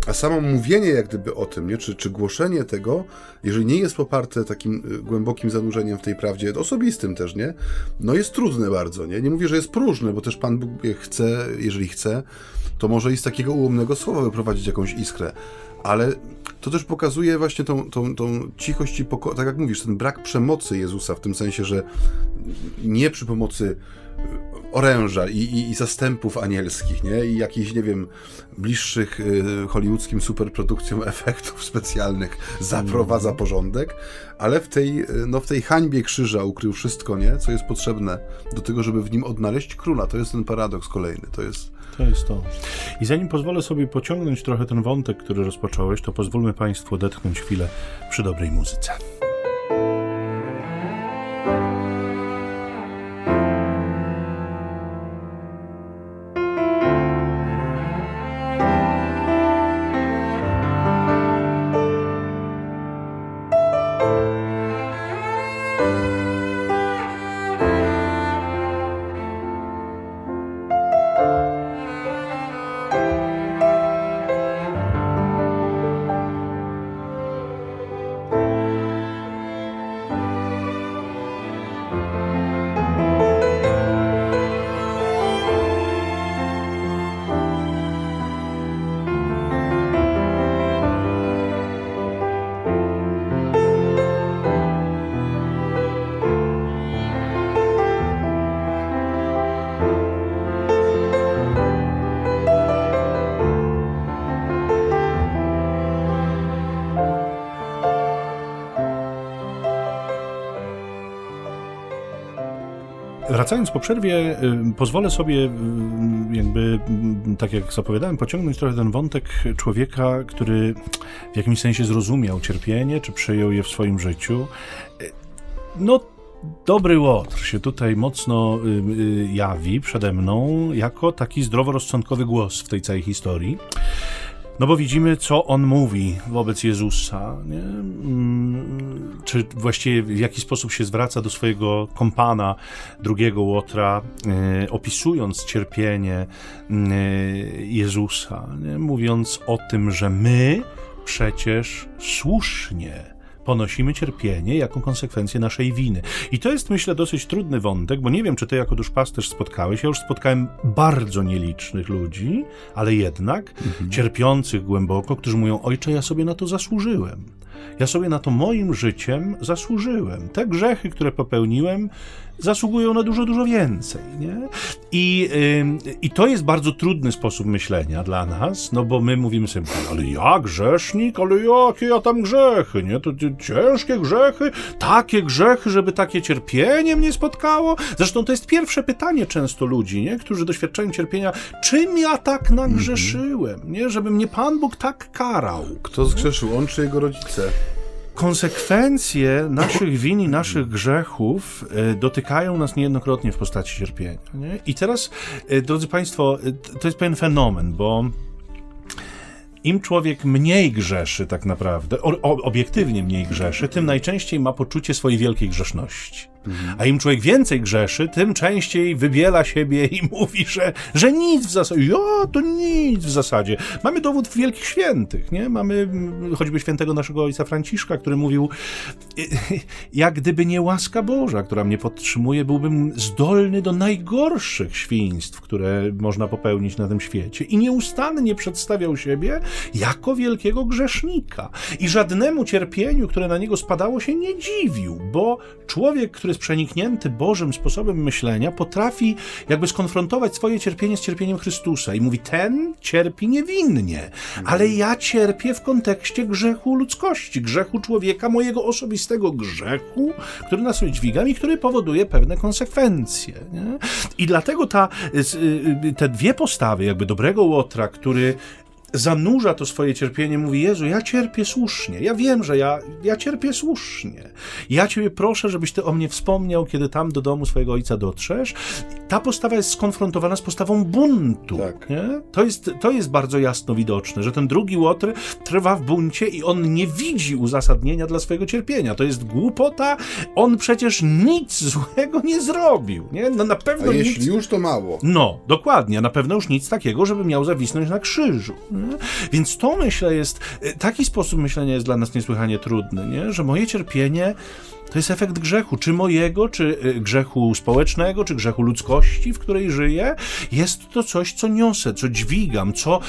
A samo mówienie jak gdyby o tym, nie? Czy, czy głoszenie tego, jeżeli nie jest poparte takim y, głębokim zanurzeniem w tej prawdzie, osobistym też, nie? No jest trudne bardzo, nie? Nie mówię, że jest próżne, bo też Pan Bóg chce, jeżeli chce, to może i z takiego ułomnego słowa wyprowadzić jakąś iskrę. Ale to też pokazuje właśnie tą, tą, tą cichość i poko- tak jak mówisz, ten brak przemocy Jezusa, w tym sensie, że nie przy pomocy oręża i, i, i, zastępów anielskich, nie? I jakichś, nie wiem, bliższych y, hollywoodzkim superprodukcjom efektów specjalnych zaprowadza mm. porządek, ale w tej, y, no, w tej hańbie krzyża ukrył wszystko, nie? Co jest potrzebne do tego, żeby w nim odnaleźć króla. To jest ten paradoks kolejny. To jest to jest to. I zanim pozwolę sobie pociągnąć trochę ten wątek, który rozpocząłeś, to pozwólmy Państwu odetchnąć chwilę przy dobrej muzyce. Wracając po przerwie, y, pozwolę sobie y, jakby, tak jak zapowiadałem, pociągnąć trochę ten wątek człowieka, który w jakimś sensie zrozumiał cierpienie, czy przejął je w swoim życiu. Y, no, dobry Łotr się tutaj mocno jawi przede mną jako taki zdroworozsądkowy głos w tej całej historii. No bo widzimy, co on mówi wobec Jezusa, nie? Czy właściwie w jaki sposób się zwraca do swojego kompana, drugiego Łotra, e, opisując cierpienie e, Jezusa, nie? mówiąc o tym, że my przecież słusznie ponosimy cierpienie jako konsekwencję naszej winy. I to jest, myślę, dosyć trudny wątek, bo nie wiem, czy ty jako duszpasterz spotkałeś. Ja już spotkałem bardzo nielicznych ludzi, ale jednak mhm. cierpiących głęboko, którzy mówią: Ojcze, ja sobie na to zasłużyłem. Ja sobie na to moim życiem zasłużyłem. Te grzechy, które popełniłem, zasługują na dużo, dużo więcej. Nie? I, yy, I to jest bardzo trudny sposób myślenia dla nas, no bo my mówimy sobie, ale ja grzesznik, ale jakie ja tam grzechy, nie? To ciężkie grzechy, takie grzechy, żeby takie cierpienie mnie spotkało. Zresztą to jest pierwsze pytanie często ludzi, nie? którzy doświadczają cierpienia, czym ja tak nagrzeszyłem, nie? Żeby mnie Pan Bóg tak karał. Kto zgrzeszył, on czy jego rodzice? Konsekwencje naszych win i naszych grzechów e, dotykają nas niejednokrotnie w postaci cierpienia. Nie? I teraz, e, drodzy Państwo, e, to jest pewien fenomen, bo im człowiek mniej grzeszy, tak naprawdę, obiektywnie mniej grzeszy, tym najczęściej ma poczucie swojej wielkiej grzeszności. A im człowiek więcej grzeszy, tym częściej wybiela siebie i mówi, że, że nic w zasadzie. Ja, to nic w zasadzie. Mamy dowód wielkich świętych, nie? Mamy mm, choćby świętego naszego ojca Franciszka, który mówił, jak gdyby nie łaska Boża, która mnie podtrzymuje, byłbym zdolny do najgorszych świństw, które można popełnić na tym świecie. I nieustannie przedstawiał siebie jako wielkiego grzesznika. I żadnemu cierpieniu, które na niego spadało, się nie dziwił, bo człowiek, który jest przeniknięty Bożym sposobem myślenia, potrafi jakby skonfrontować swoje cierpienie z cierpieniem Chrystusa i mówi: Ten cierpi niewinnie, ale ja cierpię w kontekście grzechu ludzkości, grzechu człowieka, mojego osobistego grzechu, który na sobie dźwigam i który powoduje pewne konsekwencje. Nie? I dlatego ta, y, y, te dwie postawy, jakby dobrego Łotra, który zanurza to swoje cierpienie, mówi: Jezu, ja cierpię słusznie. Ja wiem, że ja, ja cierpię słusznie. Ja Ciebie proszę, żebyś Ty o mnie wspomniał, kiedy tam do domu swojego ojca dotrzesz. Ta postawa jest skonfrontowana z postawą buntu. Tak. Nie? To, jest, to jest bardzo jasno widoczne, że ten drugi Łotr trwa w buncie i on nie widzi uzasadnienia dla swojego cierpienia. To jest głupota. On przecież nic złego nie zrobił. Nie? No na pewno A nic... jeśli już, to mało. No, dokładnie. Na pewno już nic takiego, żeby miał zawisnąć na krzyżu. Więc to myślę jest, taki sposób myślenia jest dla nas niesłychanie trudny, nie? że moje cierpienie to jest efekt grzechu, czy mojego, czy e, grzechu społecznego, czy grzechu ludzkości, w której żyję. Jest to coś, co niosę, co dźwigam, co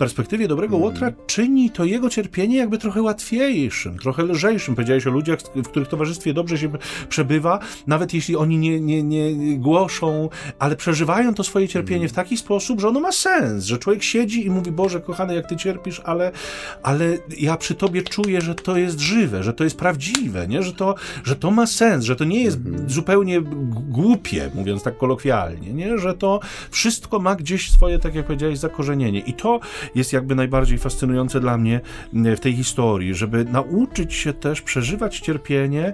perspektywie dobrego hmm. Łotra czyni to jego cierpienie jakby trochę łatwiejszym, trochę lżejszym. Powiedziałeś o ludziach, w których towarzystwie dobrze się przebywa, nawet jeśli oni nie, nie, nie głoszą, ale przeżywają to swoje cierpienie hmm. w taki sposób, że ono ma sens, że człowiek siedzi i mówi, Boże, kochany, jak ty cierpisz, ale, ale ja przy tobie czuję, że to jest żywe, że to jest prawdziwe, nie? Że, to, że to ma sens, że to nie jest hmm. zupełnie głupie, mówiąc tak kolokwialnie, nie? Że to wszystko ma gdzieś swoje, tak jak powiedziałeś, zakorzenienie. I to jest jakby najbardziej fascynujące dla mnie w tej historii, żeby nauczyć się też przeżywać cierpienie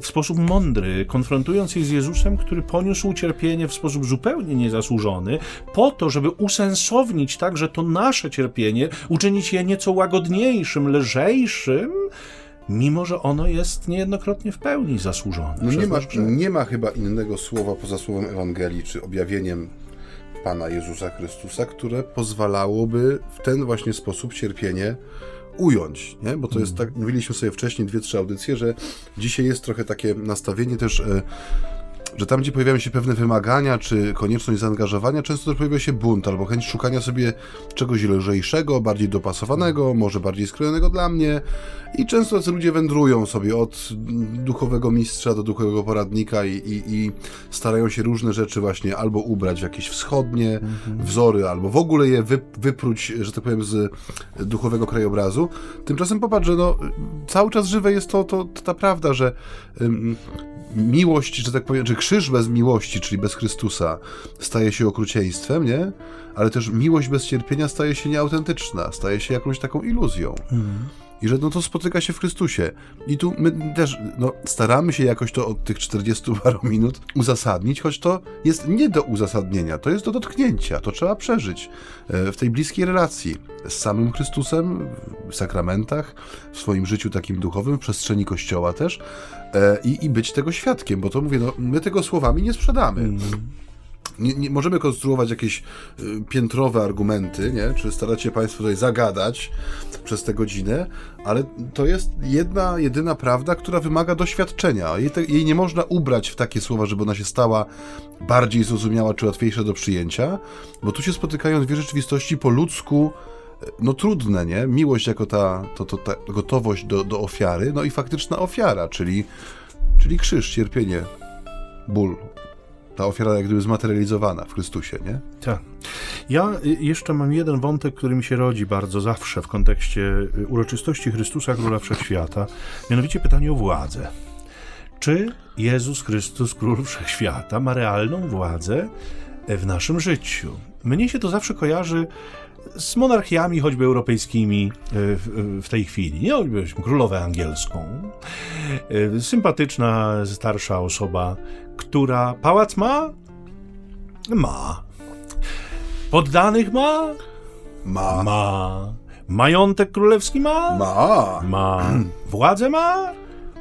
w sposób mądry, konfrontując się z Jezusem, który poniósł cierpienie w sposób zupełnie niezasłużony, po to, żeby usensownić także to nasze cierpienie, uczynić je nieco łagodniejszym, lżejszym, mimo że ono jest niejednokrotnie w pełni zasłużone. No nie, ma, nie ma chyba innego słowa poza słowem Ewangelii, czy objawieniem Pana Jezusa Chrystusa, które pozwalałoby w ten właśnie sposób cierpienie ująć, nie? Bo to jest tak, mówiliśmy sobie wcześniej dwie, trzy audycje, że dzisiaj jest trochę takie nastawienie też e, że tam, gdzie pojawiają się pewne wymagania, czy konieczność zaangażowania, często też pojawia się bunt albo chęć szukania sobie czegoś lżejszego, bardziej dopasowanego, może bardziej skrojonego dla mnie. I często tacy ludzie wędrują sobie od duchowego mistrza do duchowego poradnika i, i, i starają się różne rzeczy właśnie albo ubrać w jakieś wschodnie mhm. wzory, albo w ogóle je wy, wypróć, że tak powiem, z duchowego krajobrazu. Tymczasem popatrz, że no, cały czas żywe jest to, to, to ta prawda, że miłość, że tak powiem, że krzyż bez miłości, czyli bez Chrystusa, staje się okrucieństwem, nie? Ale też miłość bez cierpienia staje się nieautentyczna, staje się jakąś taką iluzją. Mhm. I że no to spotyka się w Chrystusie. I tu my też no, staramy się jakoś to od tych 40 paru minut uzasadnić, choć to jest nie do uzasadnienia, to jest do dotknięcia, to trzeba przeżyć e, w tej bliskiej relacji z samym Chrystusem, w sakramentach, w swoim życiu takim duchowym, w przestrzeni Kościoła też e, i, i być tego świadkiem, bo to mówię, no, my tego słowami nie sprzedamy. Mm nie, nie, możemy konstruować jakieś y, piętrowe argumenty, nie? czy starać się Państwo tutaj zagadać przez tę godzinę, ale to jest jedna, jedyna prawda, która wymaga doświadczenia. Jej, te, jej nie można ubrać w takie słowa, żeby ona się stała bardziej zrozumiała czy łatwiejsza do przyjęcia, bo tu się spotykają dwie rzeczywistości po ludzku y, no trudne, nie? Miłość jako ta, to, to, ta gotowość do, do ofiary, no i faktyczna ofiara, czyli, czyli krzyż, cierpienie, ból, ta ofiara jak gdyby zmaterializowana w Chrystusie, nie? Tak. Ja y, jeszcze mam jeden wątek, który mi się rodzi bardzo zawsze w kontekście y, uroczystości Chrystusa Króla Wszechświata, mianowicie pytanie o władzę. Czy Jezus Chrystus, Król Wszechświata, ma realną władzę w naszym życiu? Mnie się to zawsze kojarzy z monarchiami choćby europejskimi e, w, w tej chwili. Nie choćbyśmy królowę angielską. E, sympatyczna, starsza osoba, która pałac ma? Ma. Poddanych ma? Ma. Ma. Majątek królewski ma? Ma. Ma. Władzę ma?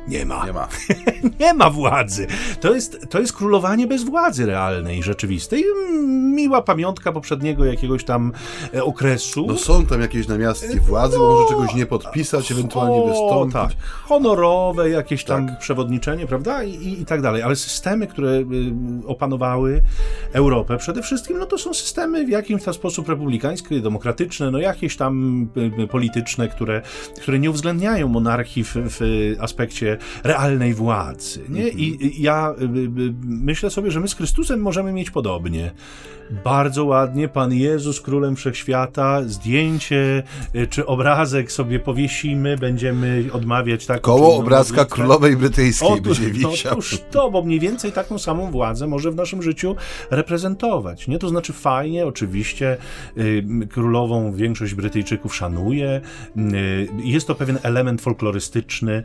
Nie ma. Nie ma. nie ma władzy. To jest, to jest królowanie bez władzy realnej, rzeczywistej. Miła pamiątka poprzedniego jakiegoś tam e, okresu. No są tam jakieś namiastki władzy, no, może czegoś nie podpisać, ewentualnie o, wystąpić. Tak. Honorowe jakieś tam tak. przewodniczenie, prawda? I, i, I, tak dalej. Ale systemy, które y, opanowały Europę przede wszystkim, no to są systemy w jakimś tam sposób republikańskie, demokratyczne, no jakieś tam y, y, polityczne, które, które nie uwzględniają monarchii w, w aspekcie realnej władzy. Nie? I ja y, y, myślę sobie, że my z Chrystusem możemy mieć podobnie. Bardzo ładnie Pan Jezus Królem Wszechświata, zdjęcie y, czy obrazek sobie powiesimy, będziemy odmawiać taką Koło obrazka modlitwę. Królowej Brytyjskiej Otóż, będzie wisiał. Otóż to, bo mniej więcej taką samą władzę może w naszym życiu reprezentować. Nie? To znaczy fajnie, oczywiście królową większość Brytyjczyków szanuje, jest to pewien element folklorystyczny,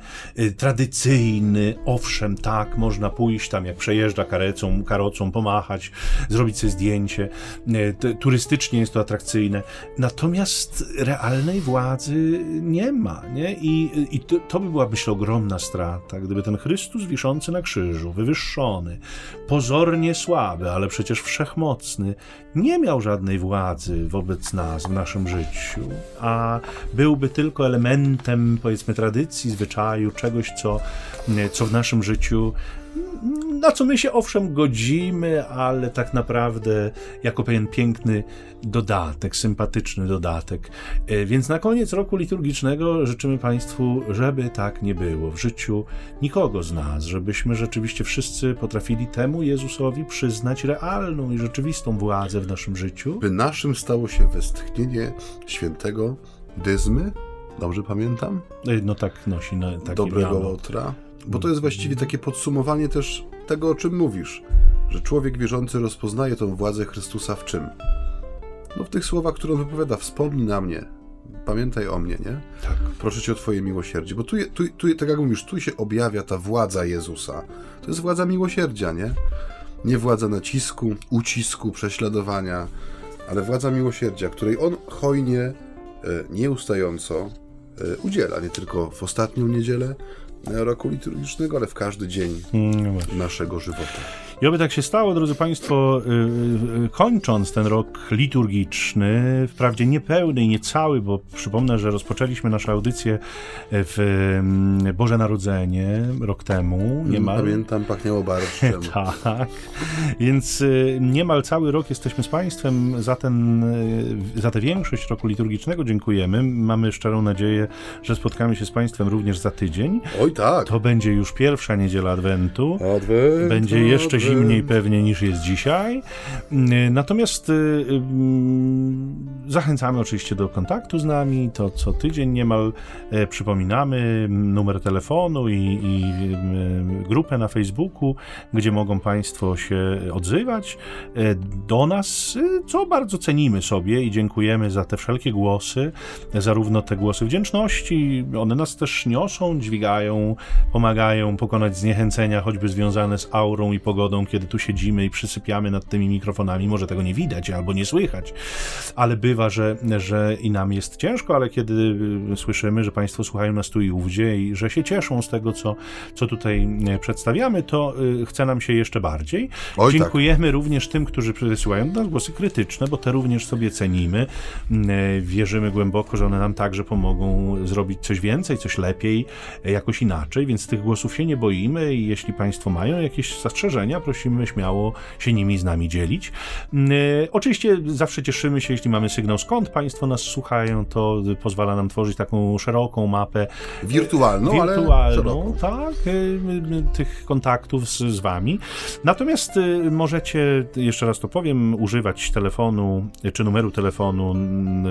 tradycyjny, tradycyjny, owszem, tak, można pójść tam, jak przejeżdża karecą, karocą, pomachać, zrobić sobie zdjęcie. E, turystycznie jest to atrakcyjne. Natomiast realnej władzy nie ma, nie? I, i to, to by była, myślę, ogromna strata, gdyby ten Chrystus wiszący na krzyżu, wywyższony, pozornie słaby, ale przecież wszechmocny, nie miał żadnej władzy wobec nas w naszym życiu, a byłby tylko elementem, powiedzmy, tradycji, zwyczaju, czegoś, co, co w naszym życiu na co my się owszem godzimy, ale tak naprawdę jako pewien piękny dodatek, sympatyczny dodatek. E, więc na koniec roku liturgicznego życzymy Państwu, żeby tak nie było w życiu nikogo z nas, żebyśmy rzeczywiście wszyscy potrafili temu Jezusowi przyznać realną i rzeczywistą władzę w naszym życiu. By naszym stało się westchnienie świętego Dyzmy, dobrze pamiętam? No tak nosi na takie Dobrego Łotra. Bo to jest właściwie takie podsumowanie też tego, o czym mówisz, że człowiek wierzący rozpoznaje tą władzę Chrystusa w czym? No w tych słowach, które on wypowiada, wspomnij na mnie, pamiętaj o mnie, nie? Tak. Proszę cię o twoje miłosierdzie, bo tu, tu, tu, tak jak mówisz, tu się objawia ta władza Jezusa. To jest władza miłosierdzia, nie? Nie władza nacisku, ucisku, prześladowania, ale władza miłosierdzia, której on hojnie, e, nieustająco udziela, nie tylko w ostatnią niedzielę, roku liturgicznego, ale w każdy dzień mm, no naszego żywota. I oby tak się stało, drodzy Państwo, y, y, kończąc ten rok liturgiczny, wprawdzie niepełny i niecały, bo przypomnę, że rozpoczęliśmy naszą audycję w mm, Boże Narodzenie rok temu. Niemal. Pamiętam, pachniało barszczem. tak, więc y, niemal cały rok jesteśmy z Państwem za, ten, za tę większość roku liturgicznego. Dziękujemy. Mamy szczerą nadzieję, że spotkamy się z Państwem również za tydzień. Oj tak. To będzie już pierwsza niedziela Adwentu. Adwent, będzie jeszcze Adwent zimniej pewnie niż jest dzisiaj. Natomiast zachęcamy oczywiście do kontaktu z nami. To co tydzień niemal przypominamy numer telefonu i, i grupę na Facebooku, gdzie mogą Państwo się odzywać do nas, co bardzo cenimy sobie i dziękujemy za te wszelkie głosy, zarówno te głosy wdzięczności, one nas też niosą, dźwigają, pomagają pokonać zniechęcenia, choćby związane z aurą i pogodą, kiedy tu siedzimy i przysypiamy nad tymi mikrofonami. Może tego nie widać albo nie słychać, ale bywa, że, że i nam jest ciężko, ale kiedy słyszymy, że Państwo słuchają nas tu i ówdzie i że się cieszą z tego, co, co tutaj przedstawiamy, to y, chce nam się jeszcze bardziej. Oj, tak. Dziękujemy tak. również tym, którzy przesyłają do nas głosy krytyczne, bo te również sobie cenimy. Wierzymy głęboko, że one nam także pomogą zrobić coś więcej, coś lepiej, jakoś inaczej, więc tych głosów się nie boimy i jeśli Państwo mają jakieś zastrzeżenia, prosimy śmiało się nimi z nami dzielić. Oczywiście zawsze cieszymy się, jeśli mamy sygnał skąd Państwo nas słuchają, to pozwala nam tworzyć taką szeroką mapę. Wirtualną, wirtualną tak, tych kontaktów z, z Wami. Natomiast y, możecie, jeszcze raz to powiem, używać telefonu czy numeru telefonu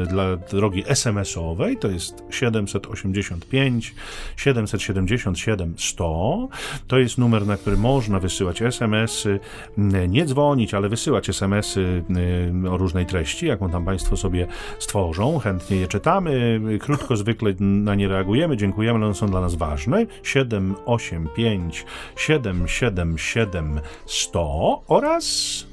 dla drogi SMS-owej, to jest 785 777 100. To jest numer, na który można wysyłać SMS-y, nie dzwonić, ale wysyłać SMS-y o różnej treści, jaką tam Państwo sobie stworzą. Chętnie je czytamy, krótko zwykle na nie reagujemy, dziękujemy, ale one są dla nas ważne. 785 777 100 oraz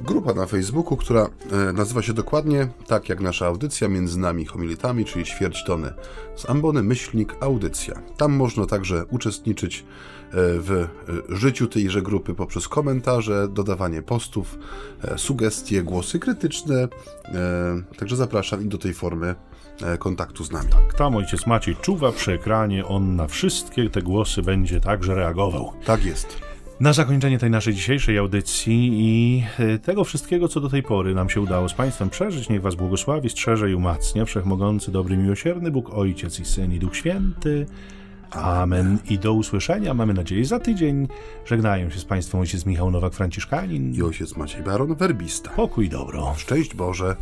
grupa na Facebooku, która e, nazywa się dokładnie tak jak nasza audycja między nami homilitami, czyli ćwierć tony z ambony myślnik audycja. Tam można także uczestniczyć e, w e, życiu tejże grupy poprzez komentarze, dodawanie postów, sugestie, głosy krytyczne. Także zapraszam i do tej formy kontaktu z nami. Tak, tam ojciec Maciej czuwa przy ekranie, on na wszystkie te głosy będzie także reagował. Tak jest. Na zakończenie tej naszej dzisiejszej audycji i e, tego wszystkiego, co do tej pory nam się udało z Państwem przeżyć, niech Was błogosławi, strzeże i umacnia Wszechmogący, dobry, miłosierny Bóg, Ojciec i Syn i Duch Święty. Amen. I do usłyszenia, mamy nadzieję, za tydzień. Żegnają się z Państwem ojciec Michał Nowak-Franciszkanin i ojciec Maciej Baron Werbista. Pokój dobro. Szczęść Boże.